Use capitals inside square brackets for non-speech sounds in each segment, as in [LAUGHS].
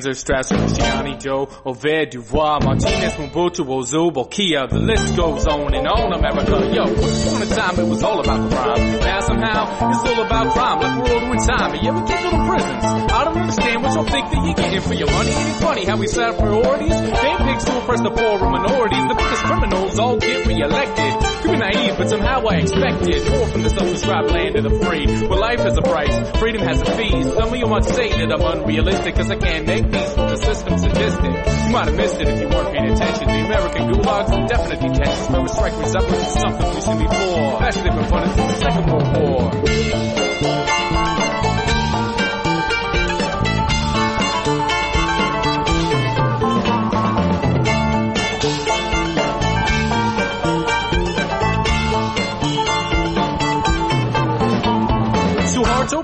Panzer, Strasser, Luciani, Joe, Ovid, Dubois, Martinez, Mobutu, Ozu, Bokia, the list goes on and on, America. Yo, once upon a time it was all about the rhyme. Now somehow it's all about crime, like we're ordering time. And yeah, we keep little prisons. I don't understand what y'all think that you're getting for your money. It funny how we set up priorities. They pigs who oppress the poor and minorities. The biggest criminals all get re-elected. Could be naive, but somehow I expected more from the self-described land of the free. Where life has a price, freedom has a fee. Some of you might say that I'm unrealistic, cause I can't make the system sadistic. You might have missed it if you weren't paying attention. The American gulags and definite detentions where we strike resemblance to something we've seen before. That's different since the Second World War.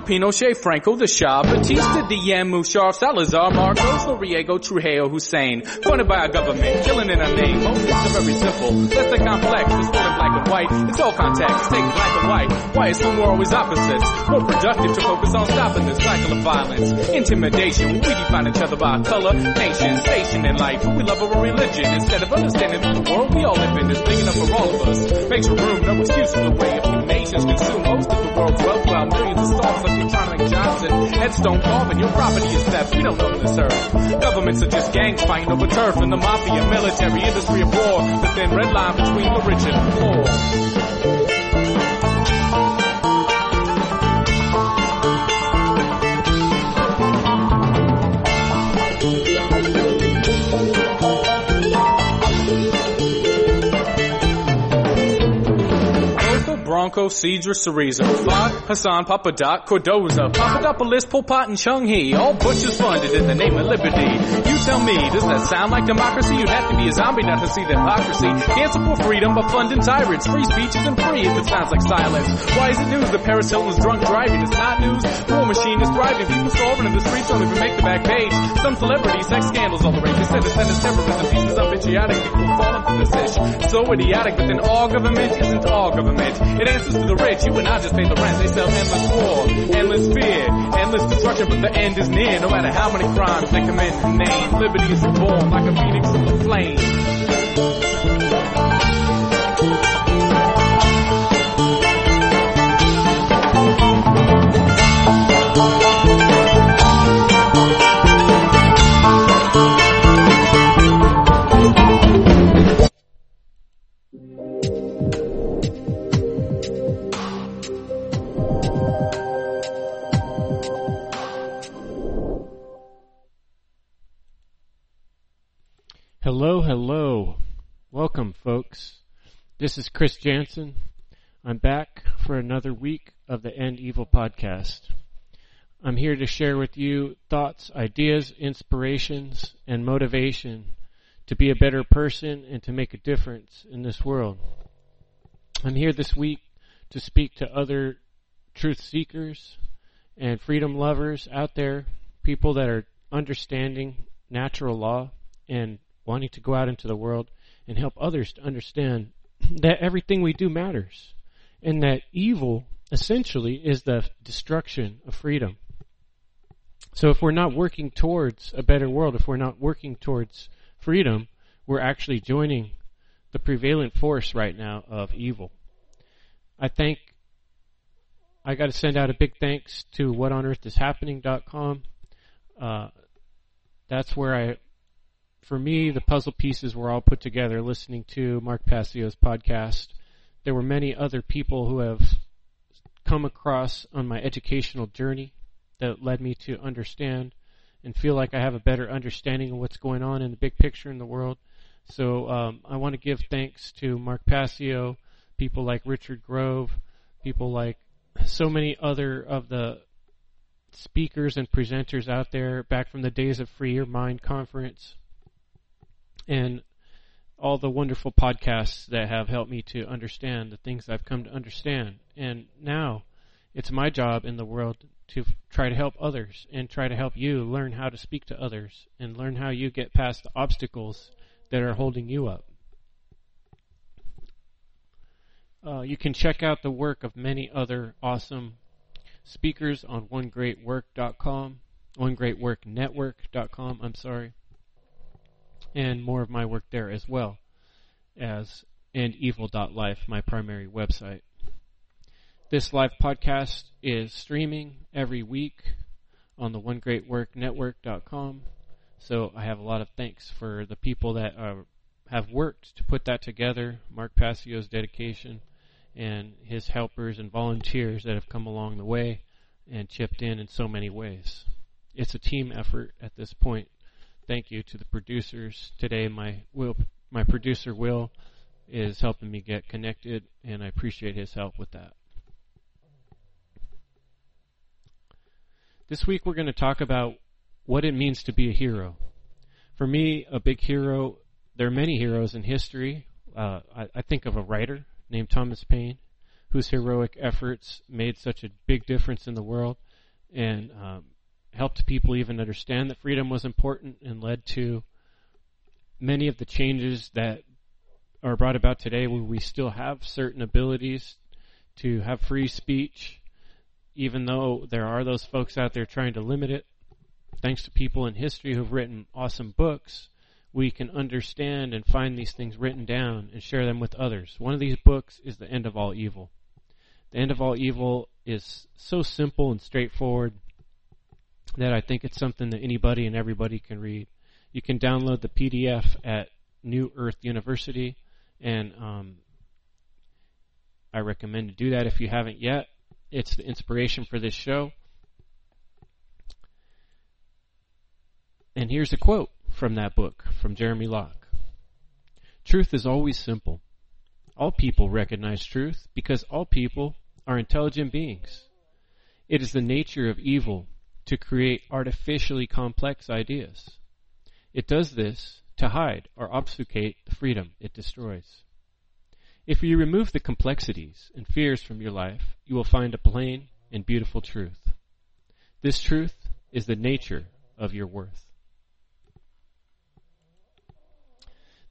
Pinochet, Franco, the Shah, Batista, Diem, Musharraf, Salazar, Marcos, Noriega, Trujillo, Hussein. Funded by our government, killing in our name. Most are very simple, less than complex. It's more than black and white. It's all context, take black and white. Why assume we're always opposites? More productive to focus on stopping this cycle of violence. Intimidation, we define each other by color, nation, station in life. We love our religion. Instead of understanding the world we all live in is big enough for all of us. Makes room, no excuse for the way few nations consume most of the world's wealth while millions of stars to make Johnson. Headstone carving, your property is theft. We don't own this earth. Governments are just gangs fighting over turf and the mafia, military, industry of war. The thin red line between the rich and the poor. Bronco, Cedra, Cereza, Fod, Hassan, Papadat, Cordoza, Papadopoulos, Pol Pot, and Chung Hee, all butchers funded in the name of liberty. You tell me, does that sound like democracy? You'd have to be a zombie not to see the hypocrisy. Can't support freedom by funding tyrants. Free speech isn't free if it sounds like silence. Why is it news that Paris Hilton's drunk driving? It's not news. War machine is thriving. People starving in the streets don't make the back page. Some celebrities, sex scandals all the rage. They said Senate terrorism pieces of patriotic. People falling for this ish. So idiotic, but then all government isn't all government. It answers to the rich. You and I just pay the rent. They sell endless war, endless fear, endless destruction, but the end is near. No matter how many crimes they commit name, liberty is reborn like a phoenix in the flame. Folks. This is Chris Jansen. I'm back for another week of the End Evil podcast. I'm here to share with you thoughts, ideas, inspirations, and motivation to be a better person and to make a difference in this world. I'm here this week to speak to other truth seekers and freedom lovers out there, people that are understanding natural law and wanting to go out into the world and help others to understand that everything we do matters and that evil essentially is the destruction of freedom. So if we're not working towards a better world, if we're not working towards freedom, we're actually joining the prevalent force right now of evil. I thank I got to send out a big thanks to whatonearthishappening.com. Uh, that's where I for me, the puzzle pieces were all put together listening to Mark Passio's podcast. There were many other people who have come across on my educational journey that led me to understand and feel like I have a better understanding of what's going on in the big picture in the world. So um, I want to give thanks to Mark Passio, people like Richard Grove, people like so many other of the speakers and presenters out there back from the days of Free Your Mind conference and all the wonderful podcasts that have helped me to understand the things I've come to understand. And now it's my job in the world to try to help others and try to help you learn how to speak to others and learn how you get past the obstacles that are holding you up. Uh, you can check out the work of many other awesome speakers on onegreatwork.com. onegreatworknetwork.com, I'm sorry, and more of my work there as well as endevil.life, my primary website. This live podcast is streaming every week on the onegreatworknetwork.com. So I have a lot of thanks for the people that uh, have worked to put that together. Mark Passio's dedication and his helpers and volunteers that have come along the way and chipped in in so many ways. It's a team effort at this point. Thank you to the producers today. My Will, my producer Will, is helping me get connected, and I appreciate his help with that. This week we're going to talk about what it means to be a hero. For me, a big hero, there are many heroes in history. Uh, I, I think of a writer named Thomas Paine, whose heroic efforts made such a big difference in the world and um, helped people even understand that freedom was important and led to many of the changes that are brought about today where we still have certain abilities to have free speech even though there are those folks out there trying to limit it, thanks to people in history who've written awesome books, we can understand and find these things written down and share them with others. One of these books is The End of All Evil. The End of All Evil is so simple and straightforward that I think it's something that anybody and everybody can read. You can download the PDF at New Earth University, and um, I recommend to do that if you haven't yet. It's the inspiration for this show. And here's a quote from that book from Jeremy Locke. Truth is always simple. All people recognize truth because all people are intelligent beings. It is the nature of evil to create artificially complex ideas. It does this to hide or obfuscate the freedom it destroys. If you remove the complexities and fears from your life, you will find a plain and beautiful truth. This truth is the nature of your worth.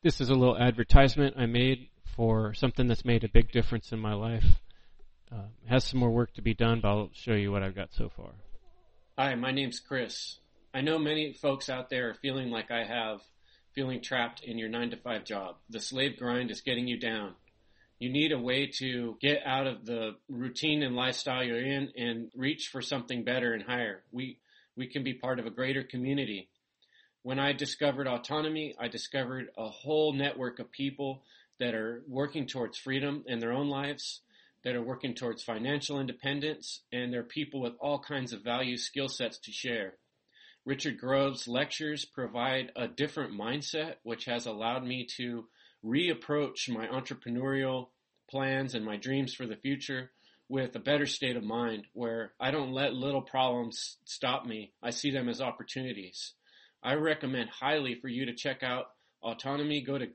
This is a little advertisement I made for something that's made a big difference in my life. Uh, has some more work to be done, but I'll show you what I've got so far. Hi, my name's Chris. I know many folks out there are feeling like I have, feeling trapped in your 9 to 5 job. The slave grind is getting you down. You need a way to get out of the routine and lifestyle you're in and reach for something better and higher. We, we can be part of a greater community. When I discovered autonomy, I discovered a whole network of people that are working towards freedom in their own lives, that are working towards financial independence, and they're people with all kinds of value skill sets to share. Richard Grove's lectures provide a different mindset, which has allowed me to reapproach my entrepreneurial plans and my dreams for the future with a better state of mind where I don't let little problems stop me. I see them as opportunities. I recommend highly for you to check out Autonomy. Go to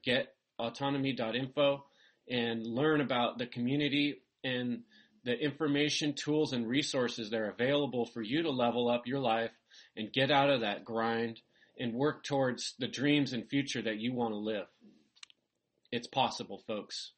getautonomy.info and learn about the community and the information, tools, and resources that are available for you to level up your life and get out of that grind and work towards the dreams and future that you want to live. It's possible, folks.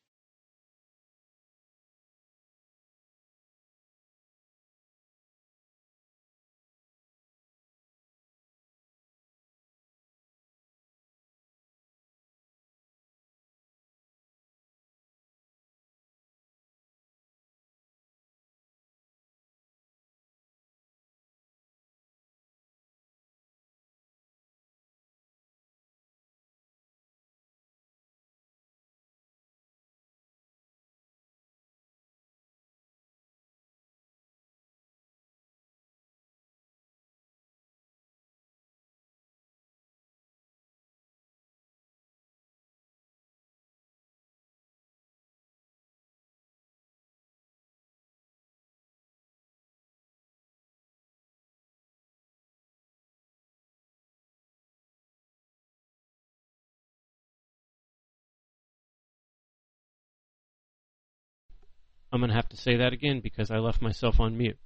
I'm going to have to say that again because I left myself on mute.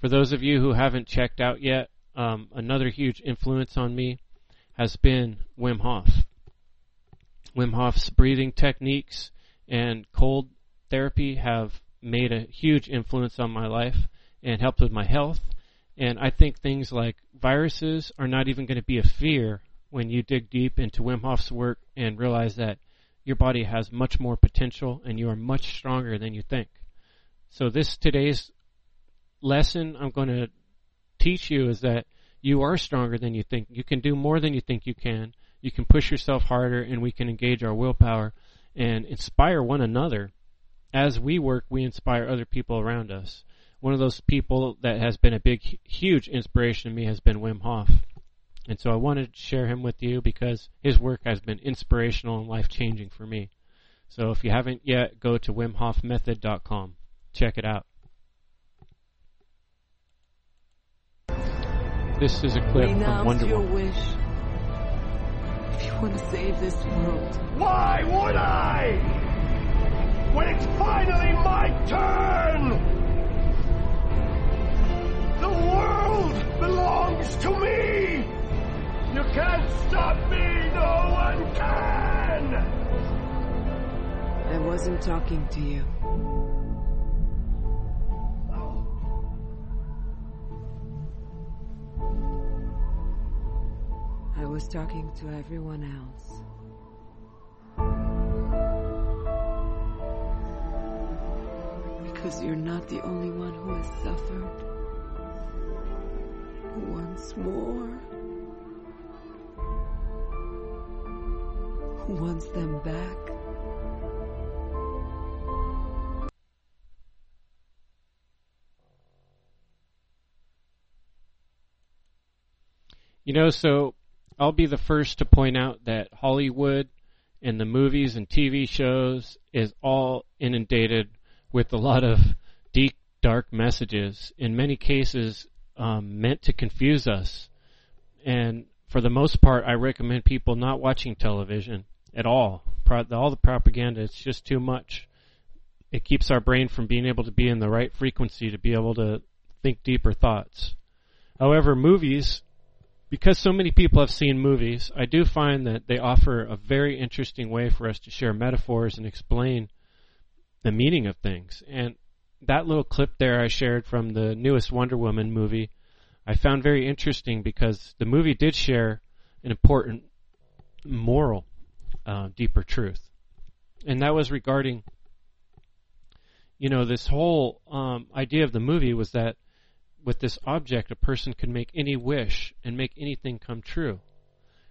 For those of you who haven't checked out yet, um, another huge influence on me has been Wim Hof. Wim Hof's breathing techniques and cold therapy have made a huge influence on my life and helped with my health And I think things like viruses are not even going to be a fear when you dig deep into Wim Hof's work and realize that your body has much more potential and you are much stronger than you think. So this today's lesson I'm going to teach you is that you are stronger than you think. You can do more than you think you can. You can push yourself harder and we can engage our willpower and inspire one another. As we work, we inspire other people around us. One of those people that has been a big, huge inspiration to me has been Wim Hof. And so I wanted to share him with you because his work has been inspirational and life changing for me. So if you haven't yet, go to WimHofMethod.com. Check it out. This is a clip from Wonder your Woman. wish. If you want to save this world, Why would I? When it's finally my turn! The world belongs to me! You can't stop me! No one can! I wasn't talking to you. I was talking to everyone else. Because you're not the only one who has suffered. Once more. Who wants them back. You know, so I'll be the first to point out that Hollywood and the movies and TV shows is all inundated with a lot of deep, dark messages. In many cases, um, meant to confuse us. And for the most part, I recommend people not watching television at all. Pro- all the propaganda, it's just too much. It keeps our brain from being able to be in the right frequency to be able to think deeper thoughts. However, movies because so many people have seen movies, I do find that they offer a very interesting way for us to share metaphors and explain the meaning of things. And that little clip there I shared from the newest Wonder Woman movie, I found very interesting because the movie did share an important moral, uh, deeper truth. And that was regarding, you know, this whole um, idea of the movie was that with this object, a person can make any wish and make anything come true,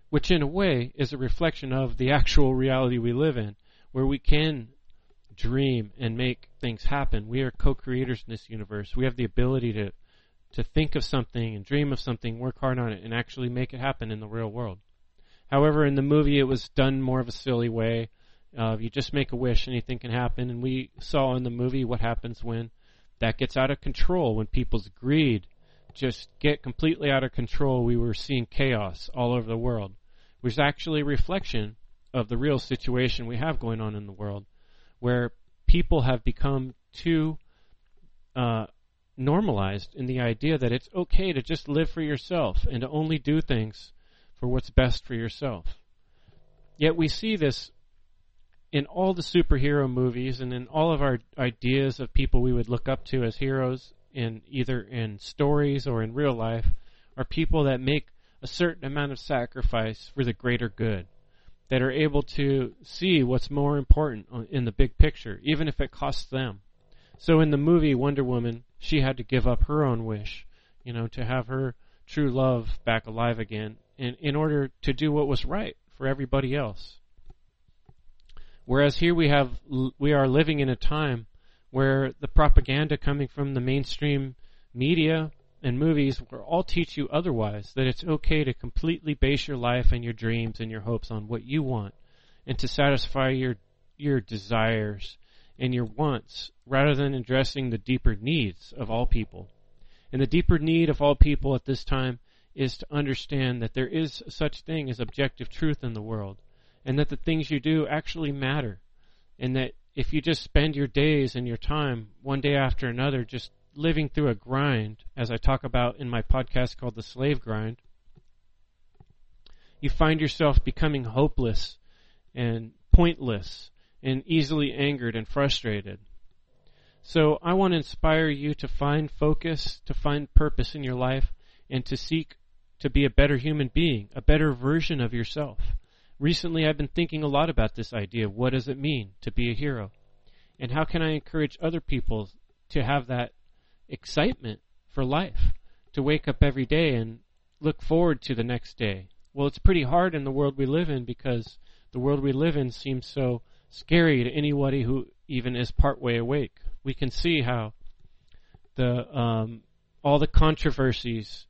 which in a way is a reflection of the actual reality we live in, where we can dream and make things happen. We are co-creators in this universe. We have the ability to to think of something and dream of something, work hard on it, and actually make it happen in the real world. However, in the movie, it was done more of a silly way. Uh, you just make a wish, anything can happen. And we saw in the movie what happens when that gets out of control when people's greed just get completely out of control. We were seeing chaos all over the world, which is actually a reflection of the real situation we have going on in the world, where people have become too uh, normalized in the idea that it's okay to just live for yourself and to only do things for what's best for yourself. Yet we see this in all the superhero movies and in all of our ideas of people we would look up to as heroes in either in stories or in real life are people that make a certain amount of sacrifice for the greater good that are able to see what's more important in the big picture even if it costs them. So in the movie Wonder Woman she had to give up her own wish you know to have her true love back alive again in in order to do what was right for everybody else Whereas here we have we are living in a time where the propaganda coming from the mainstream media and movies will all teach you otherwise that it's okay to completely base your life and your dreams and your hopes on what you want and to satisfy your your desires and your wants rather than addressing the deeper needs of all people. And the deeper need of all people at this time is to understand that there is such thing as objective truth in the world and that the things you do actually matter. And that if you just spend your days and your time one day after another just living through a grind, as I talk about in my podcast called The Slave Grind, you find yourself becoming hopeless and pointless and easily angered and frustrated. So I want to inspire you to find focus, to find purpose in your life, and to seek to be a better human being, a better version of yourself. Recently, I've been thinking a lot about this idea of what does it mean to be a hero? And how can I encourage other people to have that excitement for life, to wake up every day and look forward to the next day? Well, it's pretty hard in the world we live in because the world we live in seems so scary to anybody who even is partway awake. We can see how the um, all the controversies,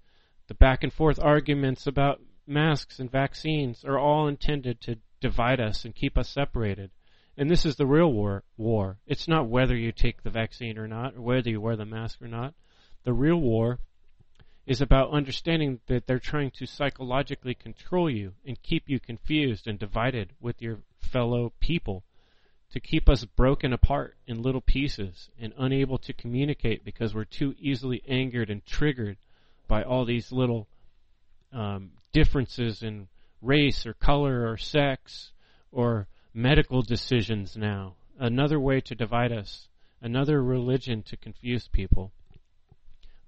the back and forth arguments about masks and vaccines are all intended to divide us and keep us separated. And this is the real war. War. It's not whether you take the vaccine or not, or whether you wear the mask or not. The real war is about understanding that they're trying to psychologically control you and keep you confused and divided with your fellow people, to keep us broken apart in little pieces and unable to communicate because we're too easily angered and triggered by all these little um, differences in race or color or sex or medical decisions now. Another way to divide us. Another religion to confuse people.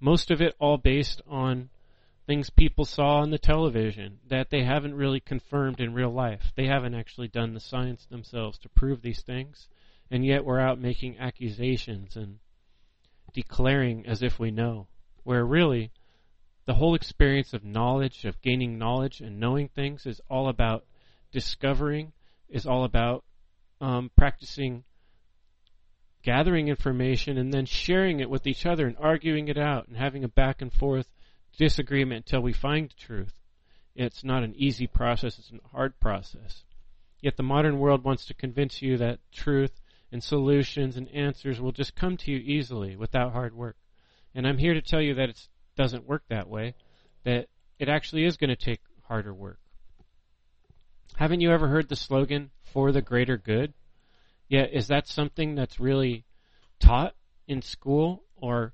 Most of it all based on things people saw on the television that they haven't really confirmed in real life. They haven't actually done the science themselves to prove these things, and yet we're out making accusations and declaring as if we know, where really the whole experience of knowledge, of gaining knowledge and knowing things is all about discovering, is all about um, practicing gathering information and then sharing it with each other and arguing it out and having a back and forth disagreement until we find truth. It's not an easy process, it's a hard process. Yet the modern world wants to convince you that truth and solutions and answers will just come to you easily without hard work. And I'm here to tell you that it doesn't work that way, that it actually is going to take harder work. Haven't you ever heard the slogan, for the greater good? Yeah, is that something that's really taught in school or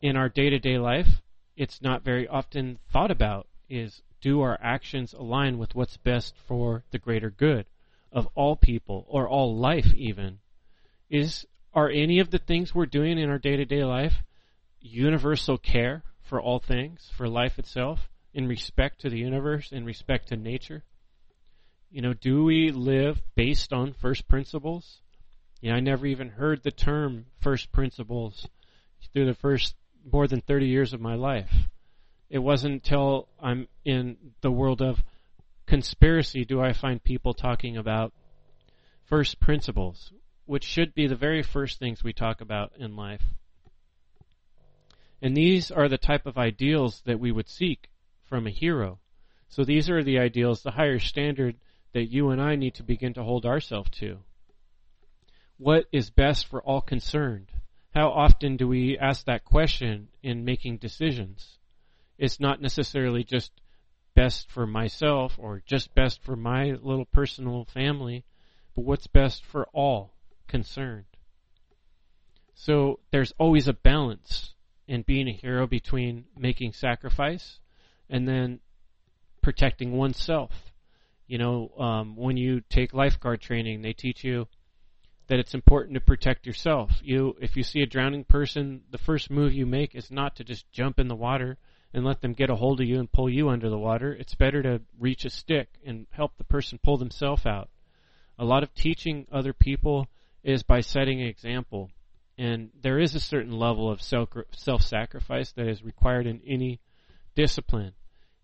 in our day to day life? it's not very often thought about is do our actions align with what's best for the greater good of all people or all life even is are any of the things we're doing in our day-to-day life universal care for all things for life itself in respect to the universe in respect to nature you know do we live based on first principles you know i never even heard the term first principles through the first more than 30 years of my life. It wasn't until I'm in the world of conspiracy do I find people talking about first principles, which should be the very first things we talk about in life. And these are the type of ideals that we would seek from a hero. So these are the ideals, the higher standard that you and I need to begin to hold ourselves to. What is best for all concerned? How often do we ask that question in making decisions? It's not necessarily just best for myself or just best for my little personal family, but what's best for all concerned. So there's always a balance in being a hero between making sacrifice and then protecting oneself. You know, um, when you take lifeguard training, they teach you that it's important to protect yourself. You, if you see a drowning person, the first move you make is not to just jump in the water and let them get a hold of you and pull you under the water. It's better to reach a stick and help the person pull themselves out. A lot of teaching other people is by setting an example. And there is a certain level of self sacrifice that is required in any discipline.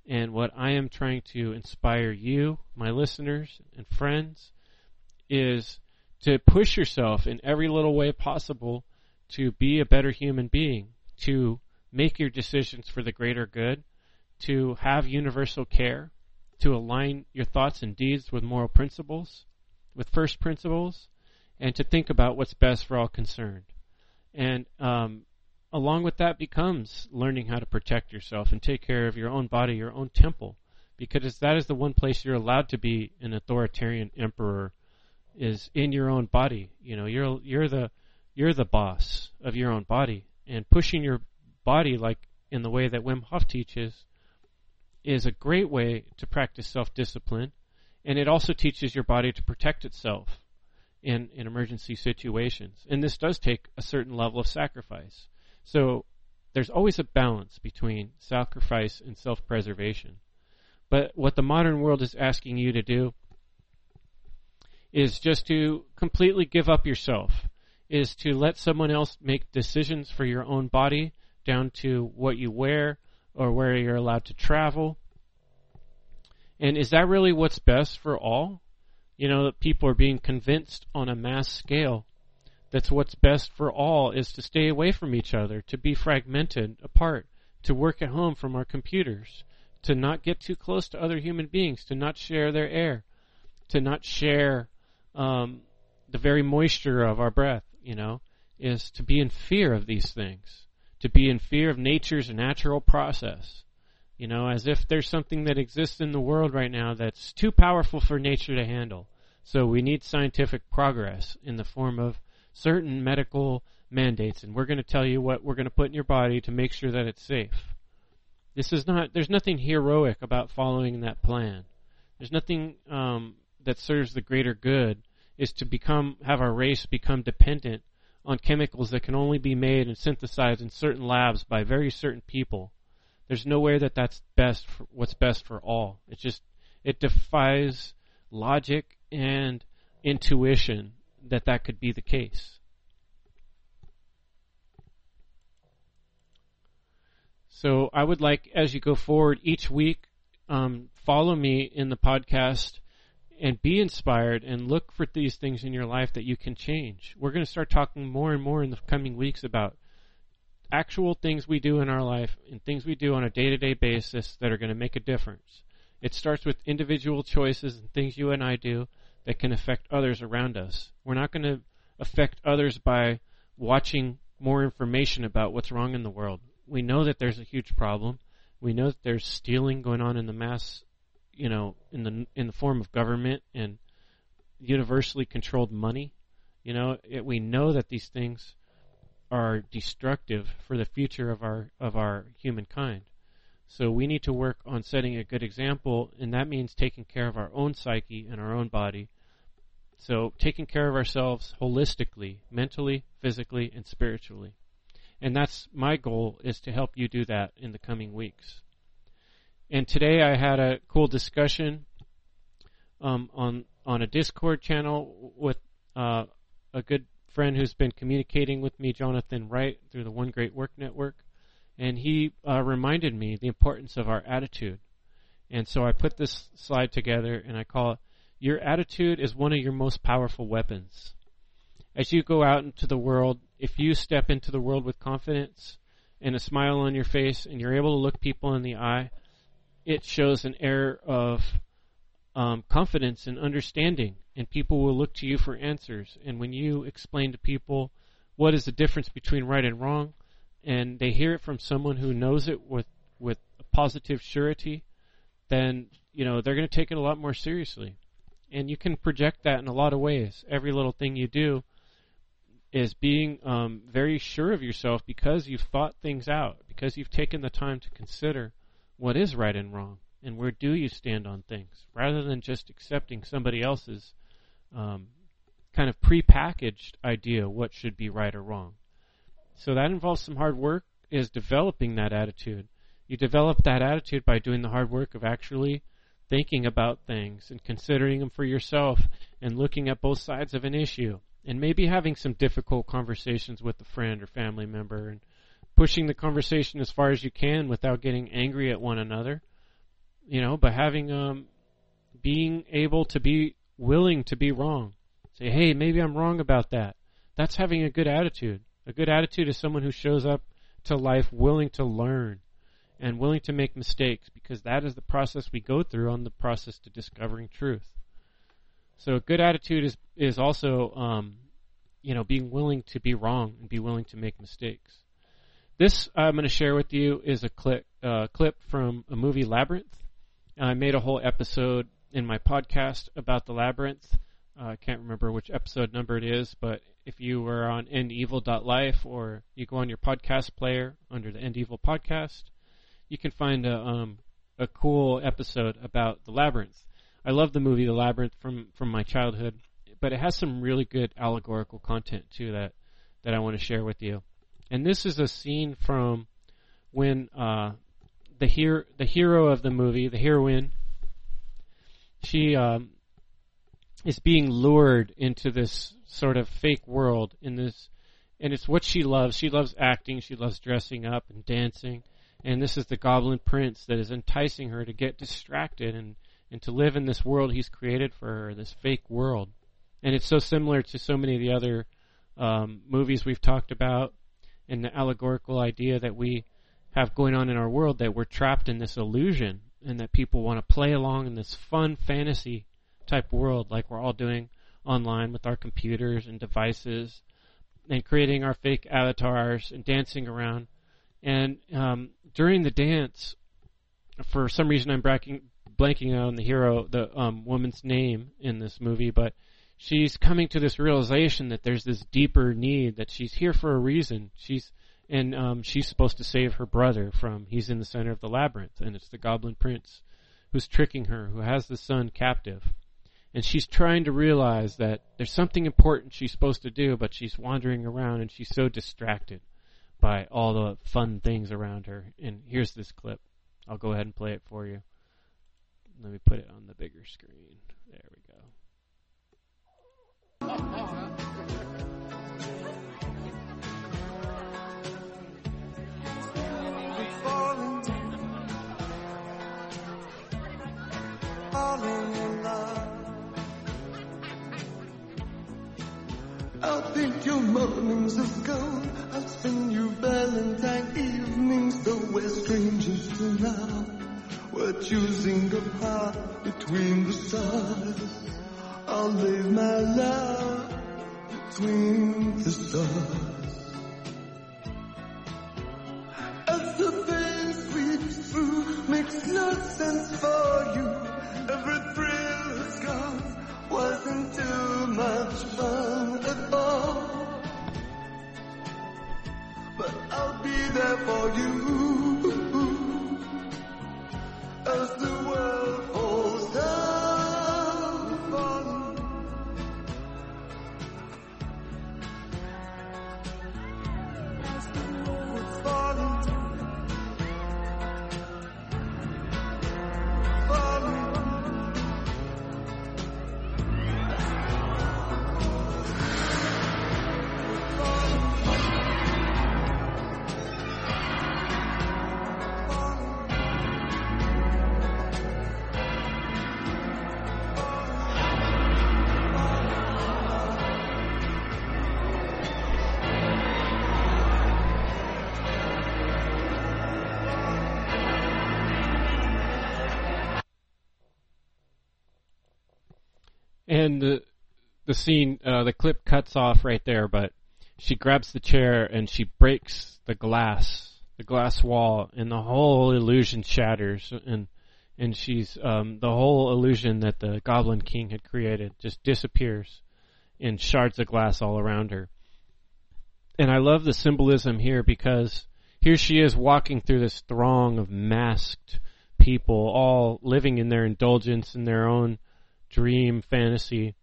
And what I am trying to inspire you, my listeners and friends, is to push yourself in every little way possible to be a better human being, to make your decisions for the greater good, to have universal care, to align your thoughts and deeds with moral principles, with first principles, and to think about what's best for all concerned. And um, along with that becomes learning how to protect yourself and take care of your own body, your own temple, because that is the one place you're allowed to be an authoritarian emperor is in your own body. You know, you're you're the you're the boss of your own body, and pushing your body like in the way that Wim Hof teaches is a great way to practice self-discipline, and it also teaches your body to protect itself. In, in emergency situations. And this does take a certain level of sacrifice. So there's always a balance between sacrifice and self preservation. But what the modern world is asking you to do is just to completely give up yourself, is to let someone else make decisions for your own body, down to what you wear or where you're allowed to travel. And is that really what's best for all? You know, that people are being convinced on a mass scale that's what's best for all is to stay away from each other, to be fragmented apart, to work at home from our computers, to not get too close to other human beings, to not share their air, to not share um, the very moisture of our breath, you know, is to be in fear of these things, to be in fear of nature's natural process. You know, as if there's something that exists in the world right now that's too powerful for nature to handle. So we need scientific progress in the form of certain medical mandates, and we're going to tell you what we're going to put in your body to make sure that it's safe. This is not. There's nothing heroic about following that plan. There's nothing um, that serves the greater good. Is to become have our race become dependent on chemicals that can only be made and synthesized in certain labs by very certain people. There's no way that that's best for what's best for all. It just it defies logic and intuition that that could be the case. So I would like, as you go forward each week, um, follow me in the podcast and be inspired and look for these things in your life that you can change. We're going to start talking more and more in the coming weeks about actual things we do in our life and things we do on a day to day basis that are going to make a difference. It starts with individual choices and things you and I do that can affect others around us. We're not going to affect others by watching more information about what's wrong in the world. We know that there's a huge problem. We know that there's stealing going on in the mass, you know, in the in the form of government and universally controlled money. You know, it, we know that these things are destructive for the future of our of our humankind. So we need to work on setting a good example, and that means taking care of our own psyche and our own body so taking care of ourselves holistically, mentally, physically, and spiritually. And that's my goal is to help you do that in the coming weeks. And today I had a cool discussion um, on on a Discord channel with uh, a good friend who's been communicating with me, Jonathan Wright, through the One Great Work Network, and he uh, reminded me the importance of our attitude. And so I put this slide together, and I call it your attitude is one of your most powerful weapons. As you go out into the world, if you step into the world with confidence and a smile on your face and you're able to look people in the eye, it shows an air of um, confidence and understanding, and people will look to you for answers. And when you explain to people what is the difference between right and wrong, and they hear it from someone who knows it with with positive surety, then you know they're going to take it a lot more seriously and you can project that in a lot of ways. Every little thing you do is being um, very sure of yourself because you've thought things out, because you've taken the time to consider what is right and wrong, and where do you stand on things, rather than just accepting somebody else's um, kind of prepackaged idea what should be right or wrong. So that involves some hard work. Is developing that attitude. You develop that attitude by doing the hard work of actually thinking about things and considering them for yourself and looking at both sides of an issue and maybe having some difficult conversations with a friend or family member and pushing the conversation as far as you can without getting angry at one another you know but having um being able to be willing to be wrong say hey maybe i'm wrong about that that's having a good attitude a good attitude is someone who shows up to life willing to learn and willing to make mistakes because that is the process we go through on the process to discovering truth. So a good attitude is is also um, you know being willing to be wrong and be willing to make mistakes. This I'm going to share with you is a clip uh, clip from a movie Labyrinth. I made a whole episode in my podcast about the labyrinth. Uh, I can't remember which episode number it is, but if you were on endevil.life or you go on your podcast player under the End Evil podcast, you can find a um, a cool episode about the labyrinth. I love the movie The Labyrinth from from my childhood, but it has some really good allegorical content too that that I want to share with you. And this is a scene from when uh, the hero the hero of the movie, the heroine, she um, is being lured into this sort of fake world in this and it's what she loves. She loves acting, she loves dressing up and dancing. And this is the goblin prince that is enticing her to get distracted and, and to live in this world he's created for her, this fake world. And it's so similar to so many of the other um, movies we've talked about and the allegorical idea that we have going on in our world that we're trapped in this illusion and that people want to play along in this fun fantasy type world like we're all doing online with our computers and devices and creating our fake avatars and dancing around. And um, during the dance, for some reason I'm blanking, blanking on the hero, the um, woman's name in this movie, but she's coming to this realization that there's this deeper need that she's here for a reason. She's and um, she's supposed to save her brother from he's in the center of the labyrinth, and it's the Goblin Prince who's tricking her, who has the son captive. And she's trying to realize that there's something important she's supposed to do, but she's wandering around and she's so distracted by all the fun things around her. And here's this clip. I'll go ahead and play it for you. Let me put it on the bigger screen. There we go. Your mornings of gold. I'll spend your Valentine evenings, though we're strangers to now. We're choosing apart between the stars. I'll lay my love between the stars. As the pain sweeps through, makes no sense for you. Every thrill has gone, wasn't too much fun at all. I'll be there for you. As the The the scene, uh, the clip cuts off right there, but she grabs the chair and she breaks the glass, the glass wall, and the whole illusion shatters, and and she's um, the whole illusion that the Goblin King had created just disappears in shards of glass all around her. And I love the symbolism here because here she is walking through this throng of masked people, all living in their indulgence in their own dream fantasy.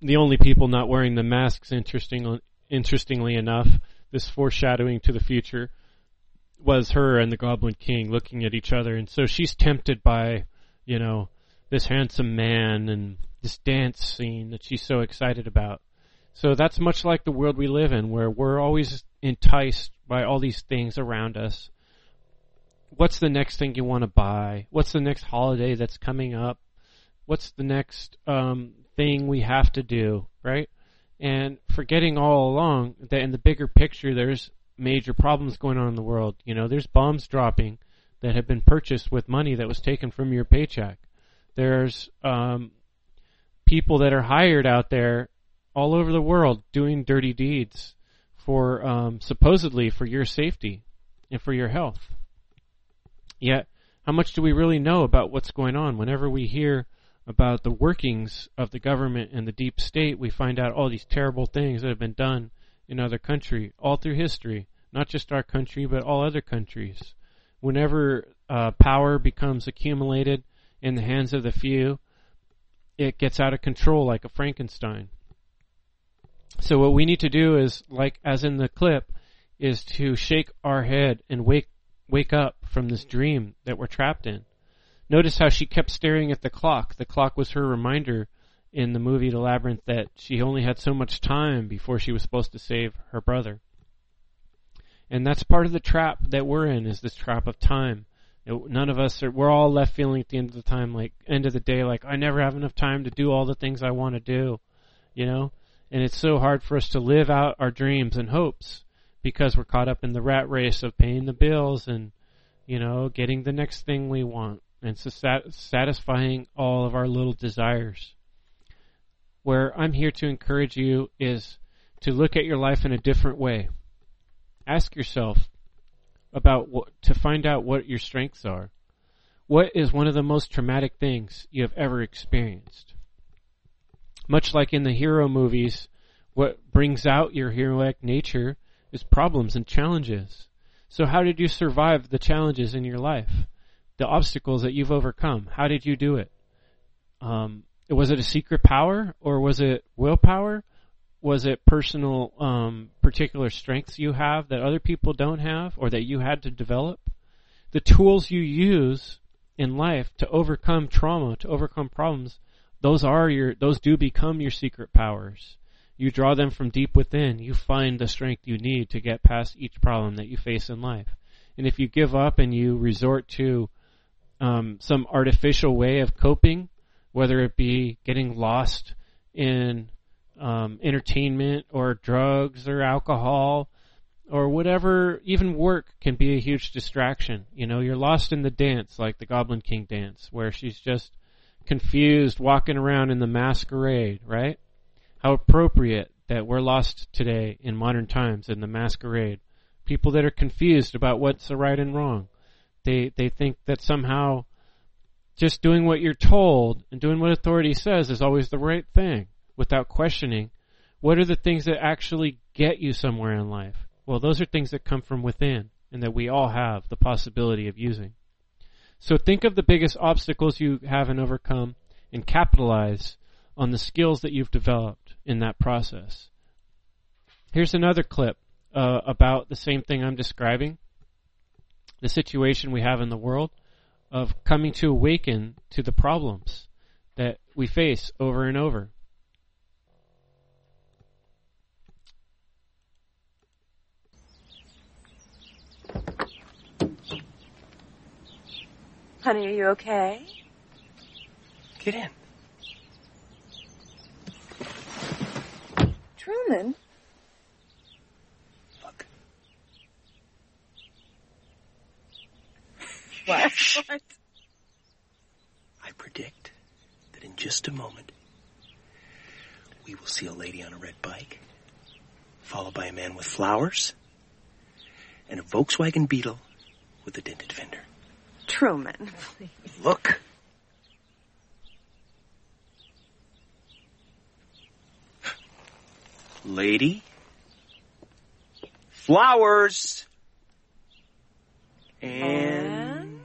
The only people not wearing the masks, interesting, interestingly enough, this foreshadowing to the future, was her and the Goblin King looking at each other. And so she's tempted by, you know, this handsome man and this dance scene that she's so excited about. So that's much like the world we live in, where we're always enticed by all these things around us. What's the next thing you want to buy? What's the next holiday that's coming up? What's the next um, thing we have to do, right? And forgetting all along that in the bigger picture, there's major problems going on in the world. You know, there's bombs dropping that have been purchased with money that was taken from your paycheck. There's um, people that are hired out there all over the world doing dirty deeds for um, supposedly for your safety and for your health. Yet, how much do we really know about what's going on? Whenever we hear about the workings of the government and the deep state, we find out all these terrible things that have been done in other country, all through history, not just our country, but all other countries. Whenever uh, power becomes accumulated in the hands of the few, it gets out of control like a Frankenstein. So what we need to do is, like as in the clip, is to shake our head and wake wake up from this dream that we're trapped in. Notice how she kept staring at the clock. The clock was her reminder in the movie The Labyrinth that she only had so much time before she was supposed to save her brother. And that's part of the trap that we're in is this trap of time. None of us are, we're all left feeling at the end of the time, like, end of the day, like, I never have enough time to do all the things I want to do, you know? And it's so hard for us to live out our dreams and hopes because we're caught up in the rat race of paying the bills and, you know, getting the next thing we want and sat- satisfying all of our little desires. Where I'm here to encourage you is to look at your life in a different way. Ask yourself about what, to find out what your strengths are. What is one of the most traumatic things you have ever experienced? Much like in the hero movies, what brings out your heroic nature is problems and challenges. So how did you survive the challenges in your life? The obstacles that you've overcome? How did you do it? Um, was it a secret power or was it willpower? Was it personal, um, particular strengths you have that other people don't have or that you had to develop? The tools you use in life to overcome trauma, to overcome problems, those are your, those do become your secret powers. You draw them from deep within. You find the strength you need to get past each problem that you face in life. And if you give up and you resort to um, some artificial way of coping, whether it be getting lost in um, entertainment or drugs or alcohol or whatever, even work can be a huge distraction. You know, you're lost in the dance, like the Goblin King dance, where she's just confused walking around in the masquerade, right? How appropriate that we're lost today in modern times in the masquerade. People that are confused about what's the right and wrong. They they think that somehow just doing what you're told and doing what authority says is always the right thing without questioning. What are the things that actually get you somewhere in life? Well, those are things that come from within and that we all have the possibility of using. So think of the biggest obstacles you haven't overcome and capitalize on the skills that you've developed in that process. Here's another clip uh, about the same thing I'm describing the situation we have in the world of coming to awaken to the problems that we face over and over. Honey, are you okay? Get in. Truman? What? what? [LAUGHS] I predict that in just a moment, we will see a lady on a red bike, followed by a man with flowers, and a Volkswagen Beetle with a dented fender. Truman, please. Look. Lady. Flowers. And... And?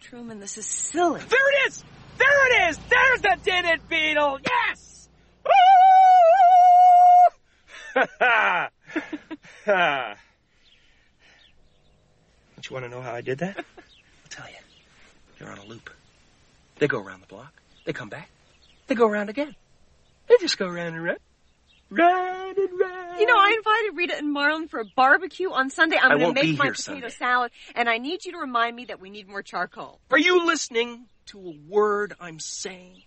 Truman, this is silly. There it is! There it is! There's the dented beetle! Yes! [LAUGHS] Don't you want to know how I did that? [LAUGHS] I'll tell you. They're on a loop. They go around the block. They come back. They go around again. They just go round and round. Round and round. You know, I invited Rita and Marlon for a barbecue on Sunday. I'm going to make my here potato Sunday. salad, and I need you to remind me that we need more charcoal. Are you listening to a word I'm saying?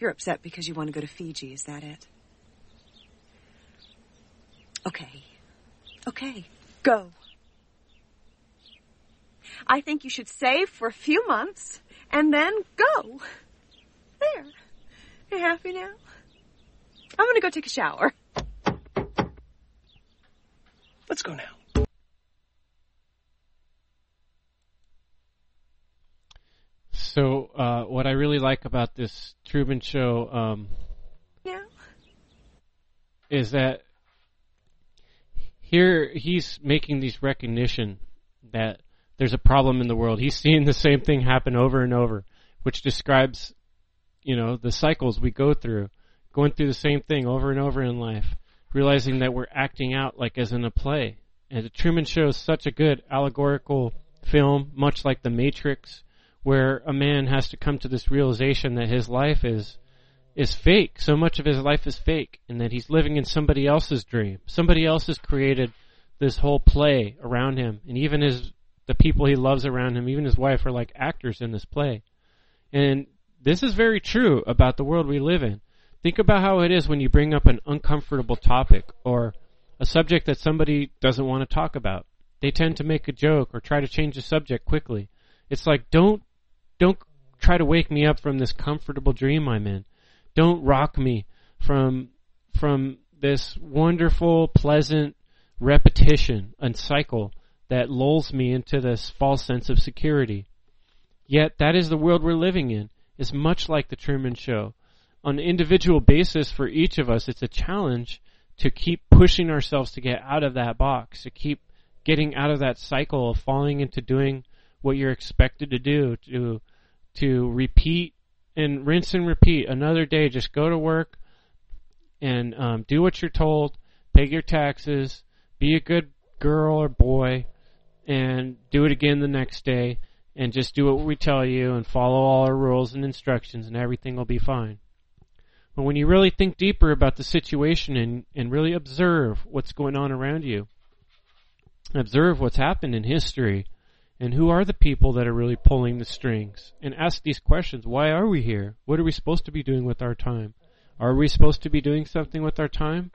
You're upset because you want to go to Fiji, is that it? Okay. Okay. Go. I think you should save for a few months and then go. There. You happy now? I'm gonna go take a shower. Let's go now. So, uh, what I really like about this Truman Show um, Yeah. is that here he's making these recognition that there's a problem in the world. He's seeing the same thing happen over and over, which describes, you know, the cycles we go through, going through the same thing over and over in life, realizing that we're acting out like as in a play. And the Truman Show is such a good allegorical film, much like The Matrix, where a man has to come to this realization that his life is is fake. So much of his life is fake, and that he's living in somebody else's dream. Somebody else has created this whole play around him, and even his the people he loves around him, even his wife, are like actors in this play. And this is very true about the world we live in. Think about how it is when you bring up an uncomfortable topic or a subject that somebody doesn't want to talk about. They tend to make a joke or try to change the subject quickly. It's like don't don't try to wake me up from this comfortable dream I'm in. Don't rock me from from this wonderful, pleasant repetition and cycle that lulls me into this false sense of security. Yet that is the world we're living in. It's much like the Truman Show. On an individual basis for each of us, it's a challenge to keep pushing ourselves to get out of that box, to keep getting out of that cycle of falling into doing what you're expected to do, to to repeat and rinse and repeat another day. Just go to work and um, do what you're told, pay your taxes, be a good girl or boy, and do it again the next day and just do what we tell you and follow all our rules and instructions and everything will be fine. But when you really think deeper about the situation and, and really observe what's going on around you, observe what's happened in history and who are the people that are really pulling the strings and ask these questions. Why are we here? What are we supposed to be doing with our time? Are we supposed to be doing something with our time?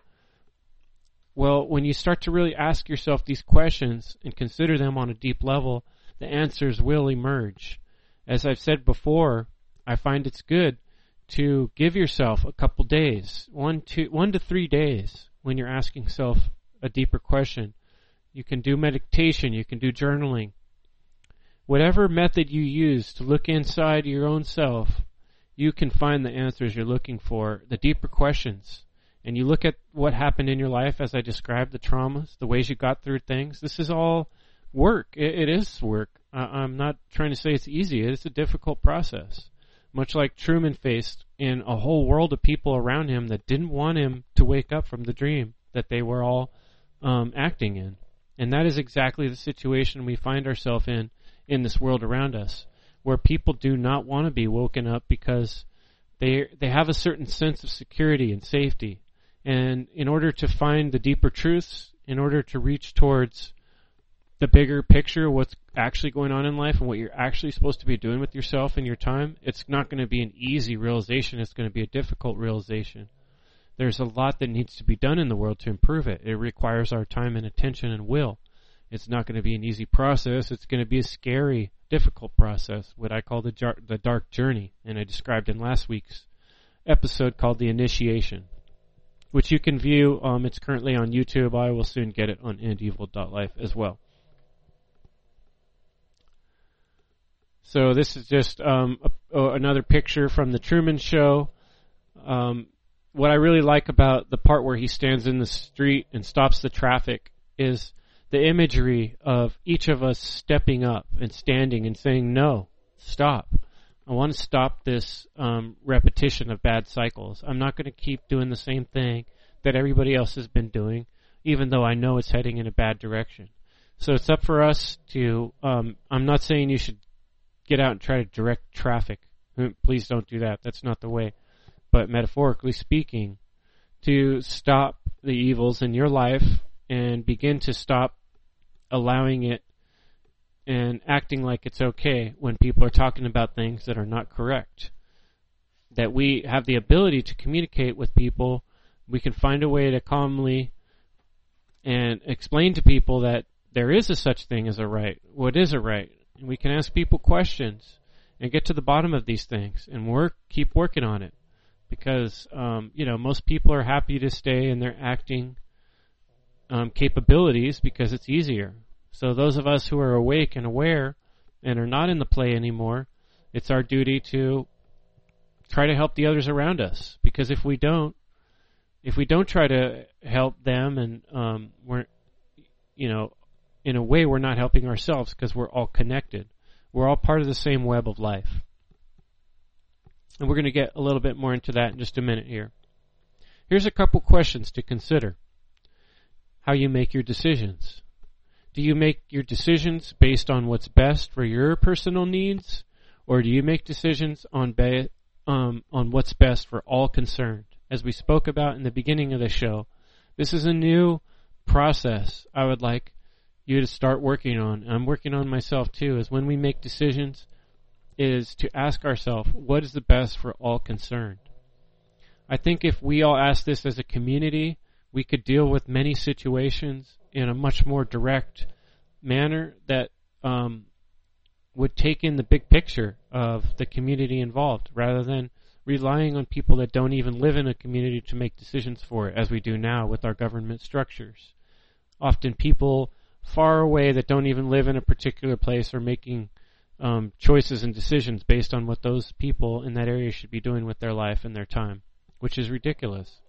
Well, when you start to really ask yourself these questions and consider them on a deep level, the answers will emerge. As I've said before, I find it's good to give yourself a couple days, one to one to three days, when you're asking yourself a deeper question. You can do meditation, you can do journaling. Whatever method you use to look inside your own self, you can find the answers you're looking for, the deeper questions and you look at what happened in your life as I described the traumas, the ways you got through things, this is all work. it, it is work. Uh, I'm not trying to say it's easy. It's a difficult process. Much like Truman faced in a whole world of people around him that didn't want him to wake up from the dream that they were all um, acting in. And that is exactly the situation we find ourselves in in this world around us, where people do not want to be woken up because they they have a certain sense of security and safety and in order to find the deeper truths, in order to reach towards the bigger picture, what's actually going on in life and what you're actually supposed to be doing with yourself and your time, it's not going to be an easy realization. It's going to be a difficult realization. There's a lot that needs to be done in the world to improve it. It requires our time and attention and will. It's not going to be an easy process. It's going to be a scary, difficult process, what I call the, jar- the dark journey, and I described in last week's episode called the initiation which you can view. Um, it's currently on YouTube. I will soon get it on endevil.life as well. So this is just um, a, another picture from the Truman Show. Um, what I really like about the part where he stands in the street and stops the traffic is the imagery of each of us stepping up and standing and saying, "No, stop." I want to stop this um, repetition of bad cycles. I'm not going to keep doing the same thing that everybody else has been doing, even though I know it's heading in a bad direction. So it's up for us to. Um, I'm not saying you should get out and try to direct traffic. Hmm, please don't do that. That's not the way. But metaphorically speaking, to stop the evils in your life and begin to stop allowing it and acting like it's okay when people are talking about things that are not correct. That we have the ability to communicate with people. We can find a way to calmly and explain to people that there is a such thing as a right. What is a right? We can ask people questions and get to the bottom of these things and work, keep working on it. Because, um, you know, most people are happy to stay in their acting um, capabilities because it's easier. So those of us who are awake and aware and are not in the play anymore, it's our duty to try to help the others around us. Because if we don't, if we don't try to help them and um, we're, you know, in a way, we're not helping ourselves because we're all connected. We're all part of the same web of life. And we're going to get a little bit more into that in just a minute here. Here's a couple questions to consider. How you make your decisions. Do you make your decisions based on what's best for your personal needs, or do you make decisions on ba- um, on what's best for all concerned? As we spoke about in the beginning of the show, this is a new process I would like you to start working on. I'm working on myself too. Is when we make decisions, is to ask ourselves what is the best for all concerned. I think if we all ask this as a community, we could deal with many situations in a much more direct manner that um, would take in the big picture of the community involved rather than relying on people that don't even live in a community to make decisions for it, as we do now with our government structures. Often people far away that don't even live in a particular place are making um, choices and decisions based on what those people in that area should be doing with their life and their time, which is ridiculous.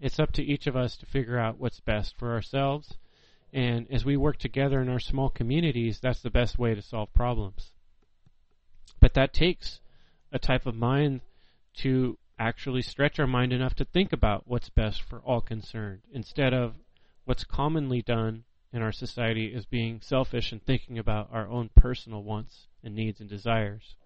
It's up to each of us to figure out what's best for ourselves. And as we work together in our small communities, that's the best way to solve problems. But that takes a type of mind to actually stretch our mind enough to think about what's best for all concerned instead of what's commonly done in our society is being selfish and thinking about our own personal wants and needs and desires.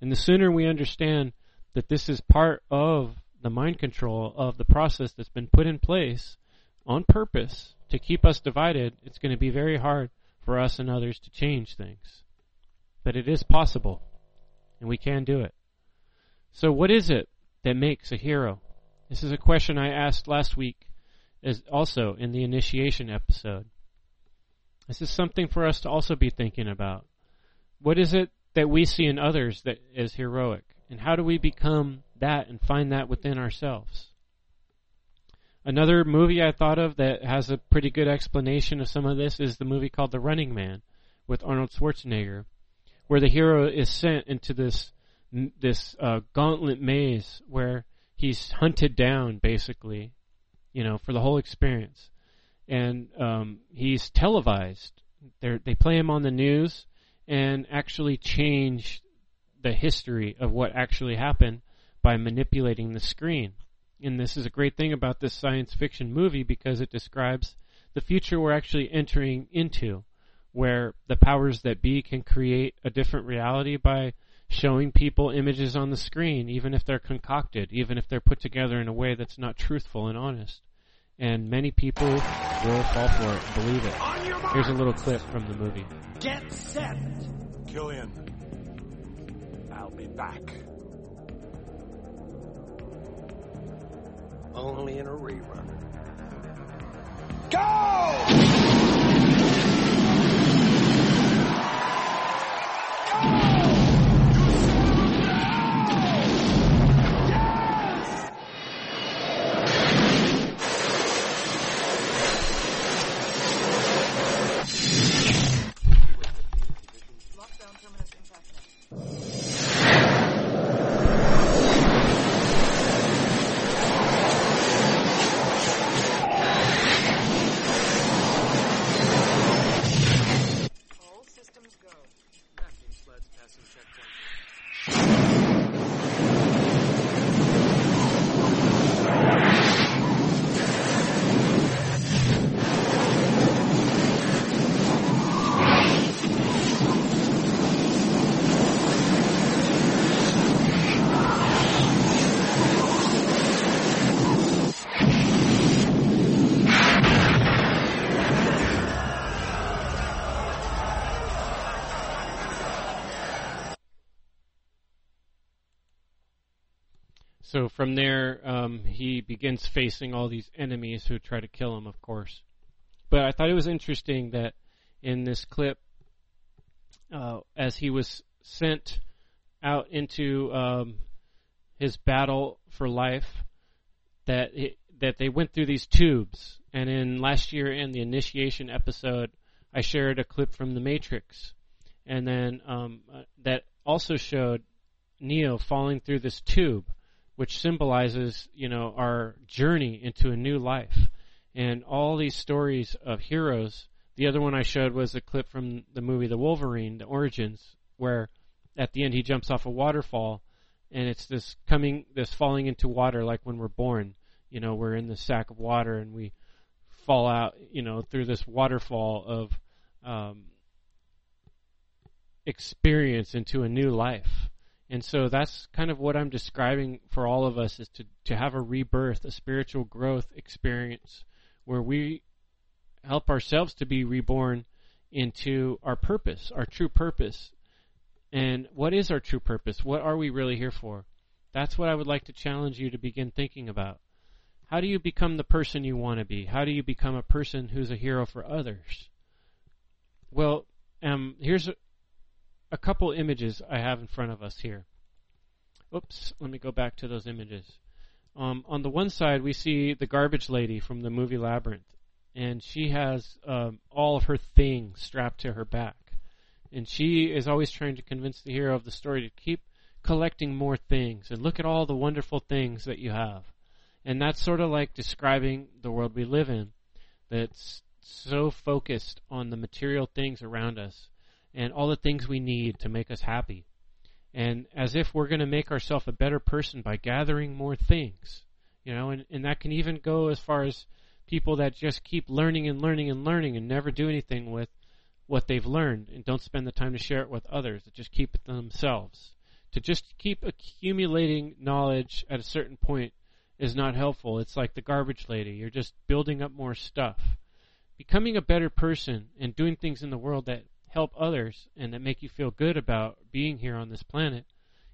And the sooner we understand that this is part of the mind control of the process that's been put in place on purpose to keep us divided, it's going to be very hard for us and others to change things. But it is possible, and we can do it. So, what is it that makes a hero? This is a question I asked last week, as also in the initiation episode. This is something for us to also be thinking about. What is it that we see in others that is heroic? And how do we become that and find that within ourselves? Another movie I thought of that has a pretty good explanation of some of this is the movie called The Running Man with Arnold Schwarzenegger, where the hero is sent into this this uh, gauntlet maze where he's hunted down basically, you know, for the whole experience, and um, he's televised. They're, they play him on the news and actually change the history of what actually happened by manipulating the screen. And this is a great thing about this science fiction movie because it describes the future we're actually entering into, where the powers that be can create a different reality by showing people images on the screen, even if they're concocted, even if they're put together in a way that's not truthful and honest. And many people will fall for it and believe it. Here's a little clip from the movie. Get set! Killian, I'll be back. Only in a rerun. Go! So from there, um, he begins facing all these enemies who try to kill him, of course. But I thought it was interesting that in this clip, uh, as he was sent out into um, his battle for life, that it, that they went through these tubes. And in last year, in the initiation episode, I shared a clip from The Matrix, and then um, uh, that also showed Neo falling through this tube which symbolizes, you know, our journey into a new life. And all these stories of heroes the other one I showed was a clip from the movie The Wolverine, The Origins, where at the end he jumps off a waterfall, and it's this coming, this falling into water like when we're born. You know, we're in the sack of water and we fall out, you know, through this waterfall of um, experience into a new life. And so that's kind of what I'm describing for all of us is to, to have a rebirth, a spiritual growth experience where we help ourselves to be reborn into our purpose, our true purpose. And what is our true purpose? What are we really here for? That's what I would like to challenge you to begin thinking about. How do you become the person you want to be? How do you become a person who's a hero for others? Well, um, here's a, couple images I have in front of us here. Oops, let me go back to those images. Um, on the one side, we see the garbage lady from the movie Labyrinth, and she has um, all of her things strapped to her back. And she is always trying to convince the hero of the story to keep collecting more things and look at all the wonderful things that you have. And that's sort of like describing the world we live in that's so focused on the material things around us and all the things we need to make us happy. And as if we're going to make ourselves a better person by gathering more things. You know, and, and that can even go as far as people that just keep learning and learning and learning and never do anything with what they've learned and don't spend the time to share it with others, that just keep it to themselves. To just keep accumulating knowledge at a certain point is not helpful. It's like the garbage lady. You're just building up more stuff. Becoming a better person and doing things in the world that help others and that make you feel good about being here on this planet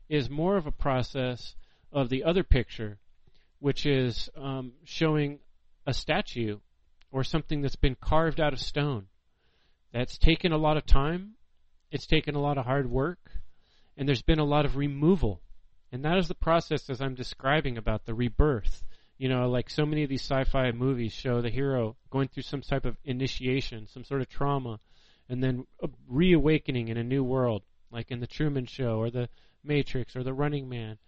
is more of a process of the other picture, which is um, showing a statue or something that's been carved out of stone. That's taken a lot of time, it's taken a lot of hard work, and there's been a lot of removal. And that is the process as I'm describing about the rebirth. You know, like so many of these sci fi movies show the hero going through some type of initiation, some sort of trauma, and then reawakening in a new world, like in The Truman Show or The Matrix or The Running Man